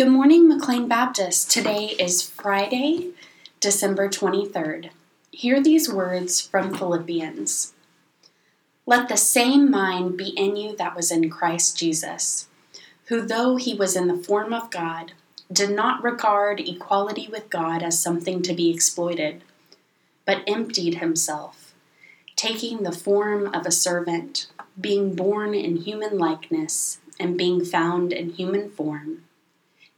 Good morning, McLean Baptist. Today is Friday, December 23rd. Hear these words from Philippians. Let the same mind be in you that was in Christ Jesus, who, though he was in the form of God, did not regard equality with God as something to be exploited, but emptied himself, taking the form of a servant, being born in human likeness, and being found in human form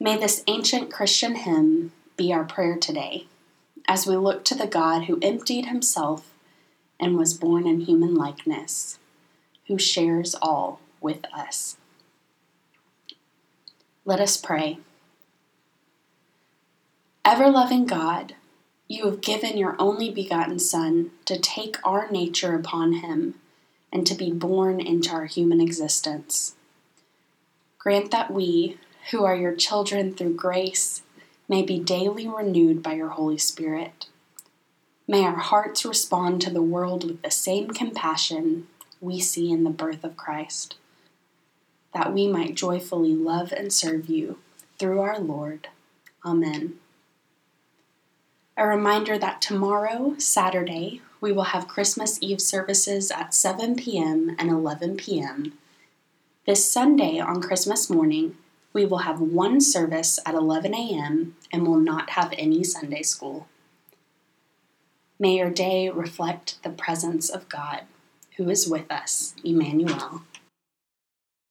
May this ancient Christian hymn be our prayer today as we look to the God who emptied himself and was born in human likeness, who shares all with us. Let us pray. Ever loving God, you have given your only begotten Son to take our nature upon him and to be born into our human existence. Grant that we, who are your children through grace, may be daily renewed by your Holy Spirit. May our hearts respond to the world with the same compassion we see in the birth of Christ, that we might joyfully love and serve you through our Lord. Amen. A reminder that tomorrow, Saturday, we will have Christmas Eve services at 7 p.m. and 11 p.m. This Sunday on Christmas morning, we will have one service at 11 a.m. and will not have any Sunday school. May your day reflect the presence of God, who is with us, Emmanuel.